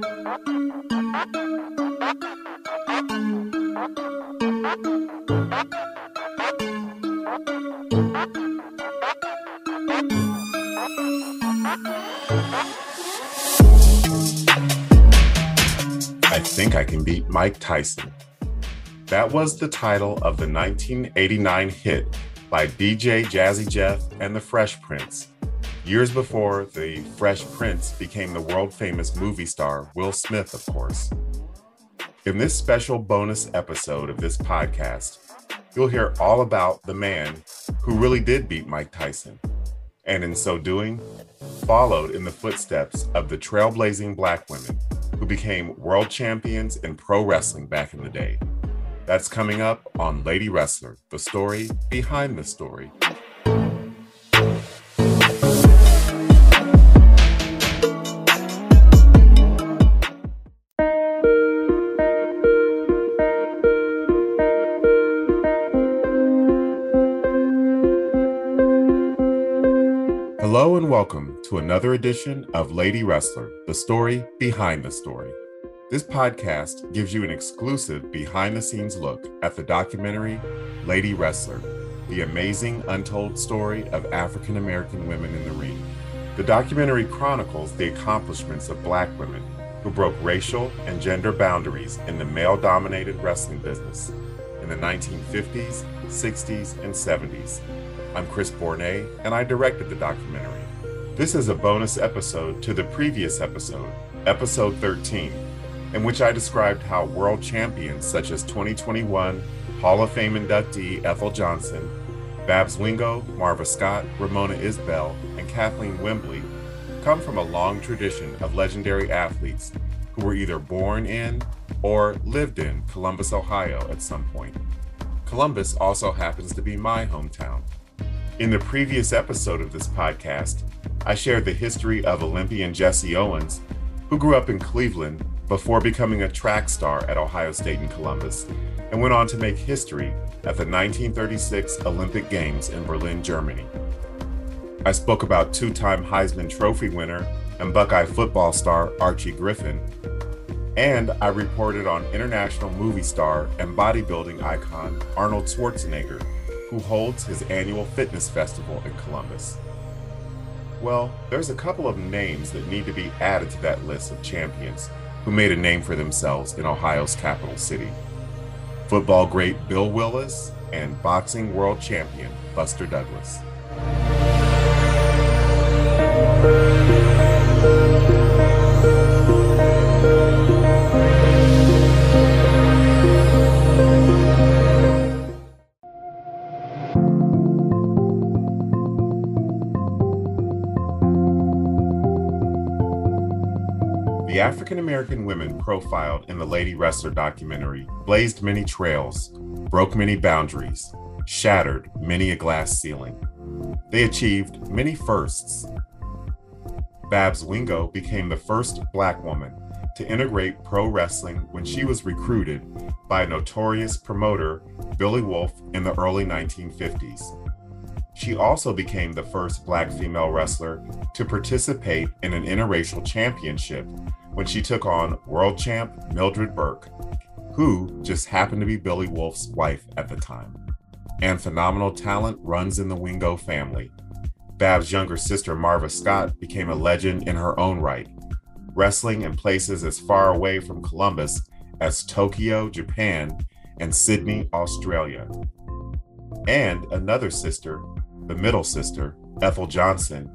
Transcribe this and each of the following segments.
I think I can beat Mike Tyson. That was the title of the 1989 hit by DJ Jazzy Jeff and the Fresh Prince, years before the Fresh Prince became the world famous movie star Will Smith, of course. In this special bonus episode of this podcast, you'll hear all about the man who really did beat Mike Tyson, and in so doing, followed in the footsteps of the trailblazing black women who became world champions in pro wrestling back in the day. That's coming up on Lady Wrestler, the story behind the story. Welcome to another edition of Lady Wrestler, the story behind the story. This podcast gives you an exclusive behind the scenes look at the documentary Lady Wrestler, the amazing untold story of African American women in the ring. The documentary chronicles the accomplishments of black women who broke racial and gender boundaries in the male dominated wrestling business in the 1950s, 60s, and 70s. I'm Chris Bournea, and I directed the documentary. This is a bonus episode to the previous episode, episode 13 in which I described how world champions such as 2021 Hall of Fame inductee Ethel Johnson, Babs Wingo, Marva Scott, Ramona Isbell, and Kathleen Wimbley come from a long tradition of legendary athletes who were either born in or lived in Columbus, Ohio at some point. Columbus also happens to be my hometown. In the previous episode of this podcast, I shared the history of Olympian Jesse Owens, who grew up in Cleveland before becoming a track star at Ohio State and Columbus, and went on to make history at the 1936 Olympic Games in Berlin, Germany. I spoke about two time Heisman Trophy winner and Buckeye football star Archie Griffin, and I reported on international movie star and bodybuilding icon Arnold Schwarzenegger, who holds his annual fitness festival in Columbus. Well, there's a couple of names that need to be added to that list of champions who made a name for themselves in Ohio's capital city. Football great Bill Willis and boxing world champion Buster Douglas. The African American women profiled in the Lady Wrestler documentary blazed many trails, broke many boundaries, shattered many a glass ceiling. They achieved many firsts. Babs Wingo became the first black woman to integrate pro wrestling when she was recruited by notorious promoter, Billy Wolfe, in the early 1950s. She also became the first black female wrestler to participate in an interracial championship when she took on world champ Mildred Burke, who just happened to be Billy Wolfe's wife at the time. And phenomenal talent runs in the Wingo family. Bab's younger sister Marva Scott became a legend in her own right, wrestling in places as far away from Columbus as Tokyo, Japan, and Sydney, Australia. And another sister, the middle sister, Ethel Johnson,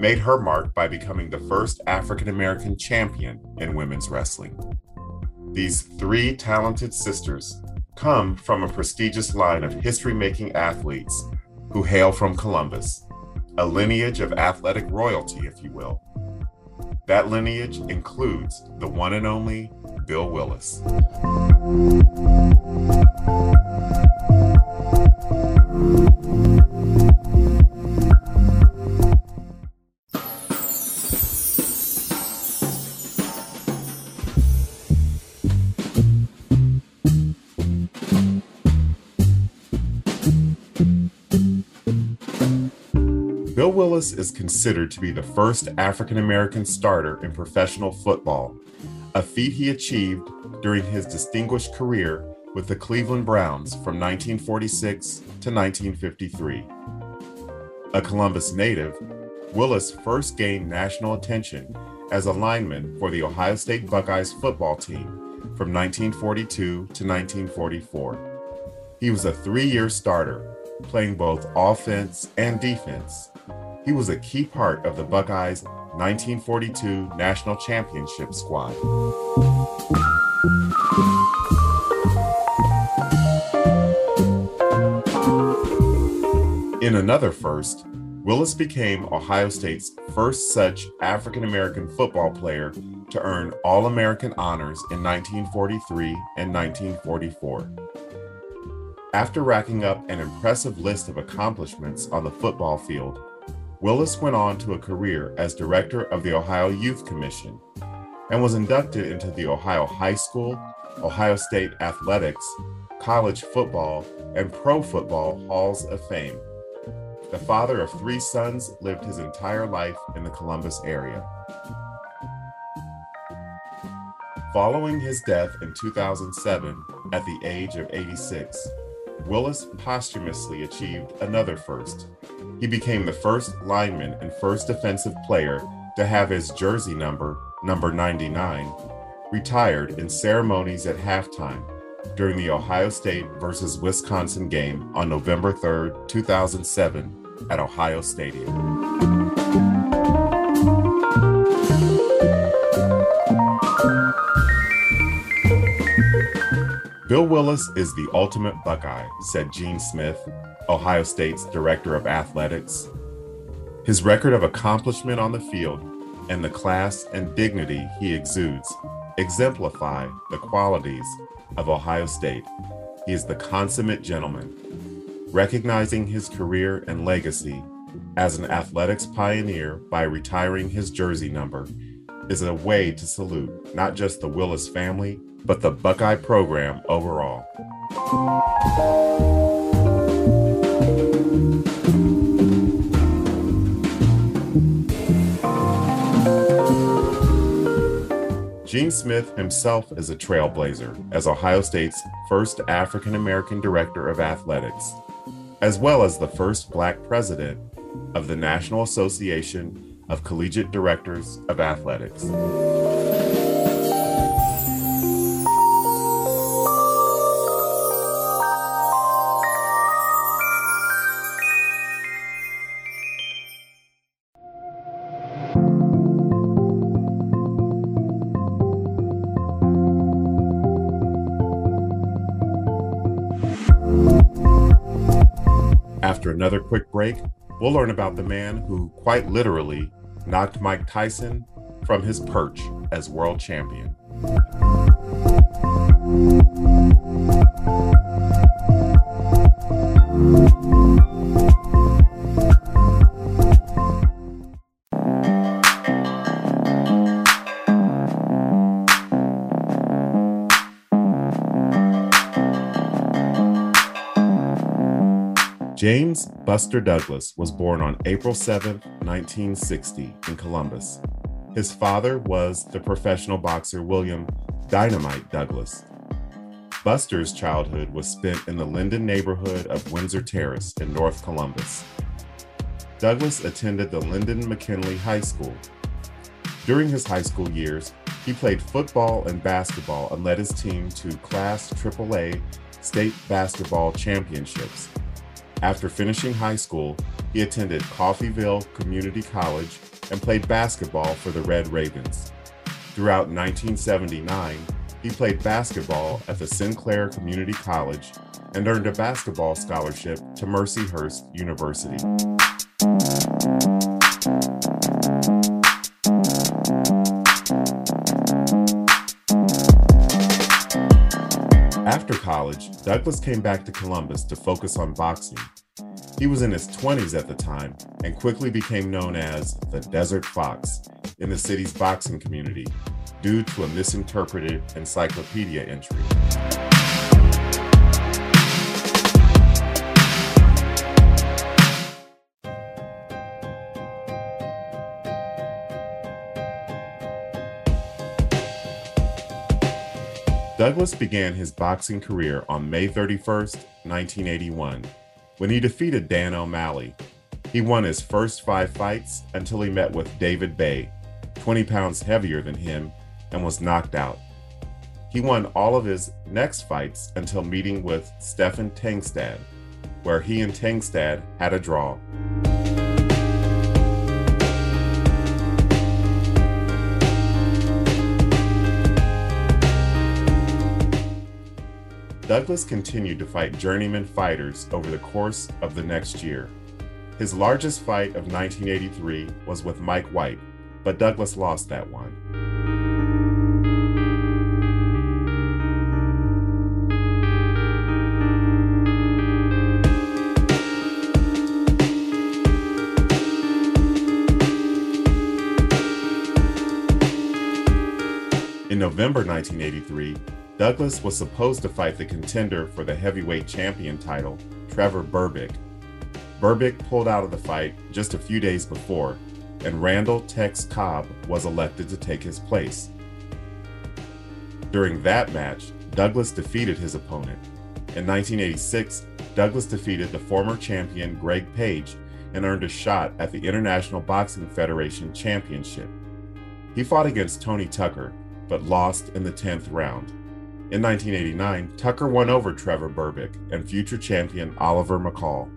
made her mark by becoming the first African American champion in women's wrestling. These three talented sisters come from a prestigious line of history making athletes who hail from Columbus, a lineage of athletic royalty, if you will. That lineage includes the one and only Bill Willis. Is considered to be the first African American starter in professional football, a feat he achieved during his distinguished career with the Cleveland Browns from 1946 to 1953. A Columbus native, Willis first gained national attention as a lineman for the Ohio State Buckeyes football team from 1942 to 1944. He was a three year starter, playing both offense and defense. He was a key part of the Buckeyes' 1942 National Championship squad. In another first, Willis became Ohio State's first such African American football player to earn All American honors in 1943 and 1944. After racking up an impressive list of accomplishments on the football field, Willis went on to a career as director of the Ohio Youth Commission and was inducted into the Ohio High School, Ohio State Athletics, College Football, and Pro Football Halls of Fame. The father of three sons lived his entire life in the Columbus area. Following his death in 2007 at the age of 86, Willis posthumously achieved another first. He became the first lineman and first defensive player to have his jersey number, number 99, retired in ceremonies at halftime during the Ohio State versus Wisconsin game on November 3, 2007, at Ohio Stadium. Bill Willis is the ultimate Buckeye, said Gene Smith, Ohio State's director of athletics. His record of accomplishment on the field and the class and dignity he exudes exemplify the qualities of Ohio State. He is the consummate gentleman. Recognizing his career and legacy as an athletics pioneer by retiring his jersey number is a way to salute not just the Willis family, but the Buckeye program overall. Gene Smith himself is a trailblazer as Ohio State's first African American director of athletics, as well as the first black president of the National Association of Collegiate Directors of Athletics. Another quick break, we'll learn about the man who quite literally knocked Mike Tyson from his perch as world champion. James Buster Douglas was born on April 7, 1960, in Columbus. His father was the professional boxer William Dynamite Douglas. Buster's childhood was spent in the Linden neighborhood of Windsor Terrace in North Columbus. Douglas attended the Linden McKinley High School. During his high school years, he played football and basketball and led his team to Class AAA state basketball championships after finishing high school, he attended Coffeyville Community College and played basketball for the Red Ravens. Throughout 1979, he played basketball at the Sinclair Community College and earned a basketball scholarship to Mercyhurst University. After college, Douglas came back to Columbus to focus on boxing. He was in his 20s at the time and quickly became known as the Desert Fox in the city's boxing community due to a misinterpreted encyclopedia entry. Douglas began his boxing career on May 31, 1981, when he defeated Dan O'Malley. He won his first five fights until he met with David Bey, 20 pounds heavier than him, and was knocked out. He won all of his next fights until meeting with Steffen Tangstad, where he and Tangstad had a draw. Douglas continued to fight journeyman fighters over the course of the next year. His largest fight of 1983 was with Mike White, but Douglas lost that one. In November 1983, Douglas was supposed to fight the contender for the heavyweight champion title, Trevor Berbick. Berbick pulled out of the fight just a few days before, and Randall Tex Cobb was elected to take his place. During that match, Douglas defeated his opponent. In 1986, Douglas defeated the former champion Greg Page and earned a shot at the International Boxing Federation Championship. He fought against Tony Tucker, but lost in the 10th round. In 1989, Tucker won over Trevor Berbick and future champion Oliver McCall.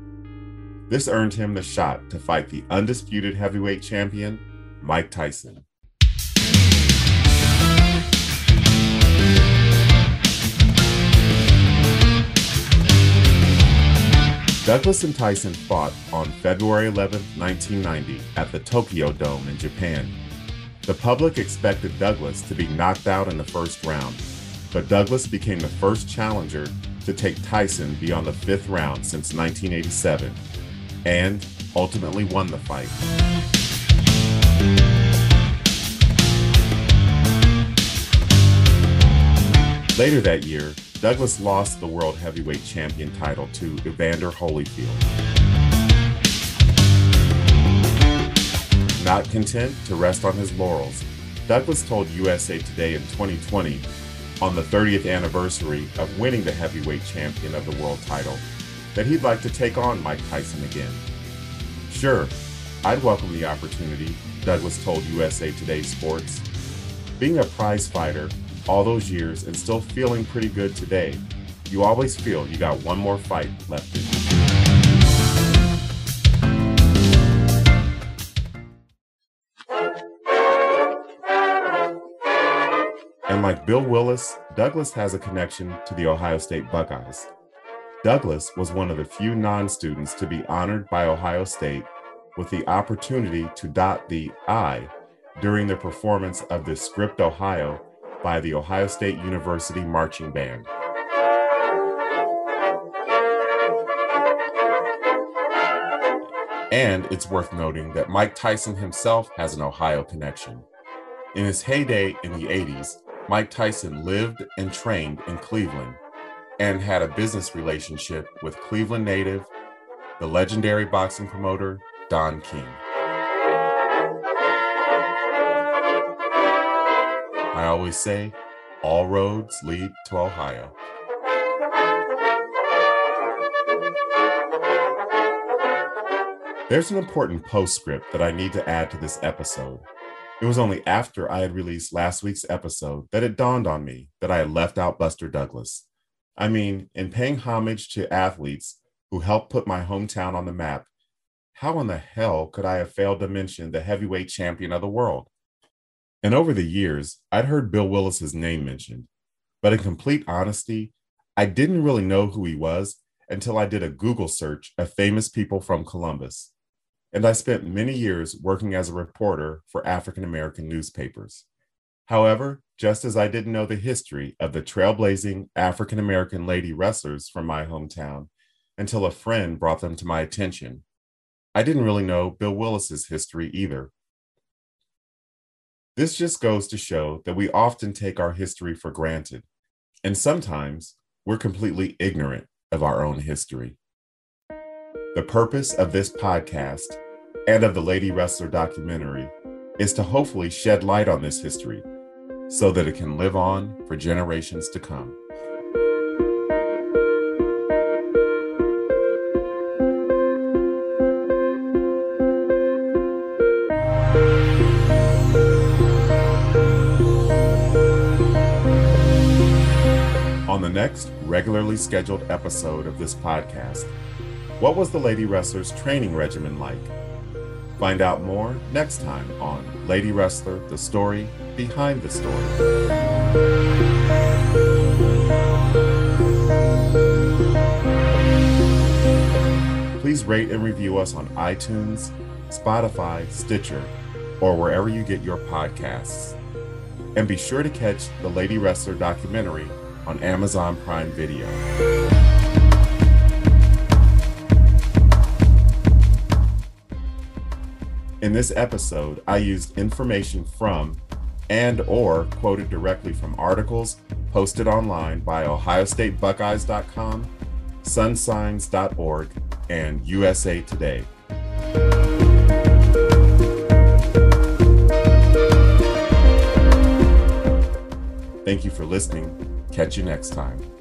This earned him the shot to fight the undisputed heavyweight champion, Mike Tyson. Douglas and Tyson fought on February 11, 1990, at the Tokyo Dome in Japan. The public expected Douglas to be knocked out in the first round, but Douglas became the first challenger to take Tyson beyond the fifth round since 1987 and ultimately won the fight. Later that year, Douglas lost the World Heavyweight Champion title to Evander Holyfield. Not content to rest on his laurels, Douglas told USA Today in 2020 on the 30th anniversary of winning the heavyweight champion of the world title that he'd like to take on Mike Tyson again. Sure, I'd welcome the opportunity, Douglas told USA Today Sports. Being a prize fighter all those years and still feeling pretty good today, you always feel you got one more fight left in you. And like Bill Willis, Douglas has a connection to the Ohio State Buckeyes. Douglas was one of the few non students to be honored by Ohio State with the opportunity to dot the I during the performance of the Script Ohio by the Ohio State University Marching Band. And it's worth noting that Mike Tyson himself has an Ohio connection. In his heyday in the 80s, Mike Tyson lived and trained in Cleveland and had a business relationship with Cleveland native, the legendary boxing promoter Don King. I always say, all roads lead to Ohio. There's an important postscript that I need to add to this episode. It was only after I had released last week's episode that it dawned on me that I had left out Buster Douglas. I mean, in paying homage to athletes who helped put my hometown on the map, how in the hell could I have failed to mention the heavyweight champion of the world? And over the years, I'd heard Bill Willis's name mentioned, but in complete honesty, I didn't really know who he was until I did a Google search of famous people from Columbus and I spent many years working as a reporter for African American newspapers. However, just as I didn't know the history of the trailblazing African American lady wrestlers from my hometown until a friend brought them to my attention, I didn't really know Bill Willis's history either. This just goes to show that we often take our history for granted, and sometimes we're completely ignorant of our own history. The purpose of this podcast and of the Lady Wrestler documentary is to hopefully shed light on this history so that it can live on for generations to come. On the next regularly scheduled episode of this podcast, what was the Lady Wrestler's training regimen like? Find out more next time on Lady Wrestler The Story Behind the Story. Please rate and review us on iTunes, Spotify, Stitcher, or wherever you get your podcasts. And be sure to catch the Lady Wrestler documentary on Amazon Prime Video. In this episode, I used information from and or quoted directly from articles posted online by ohiostatebuckeyes.com, sunsigns.org, and USA Today. Thank you for listening. Catch you next time.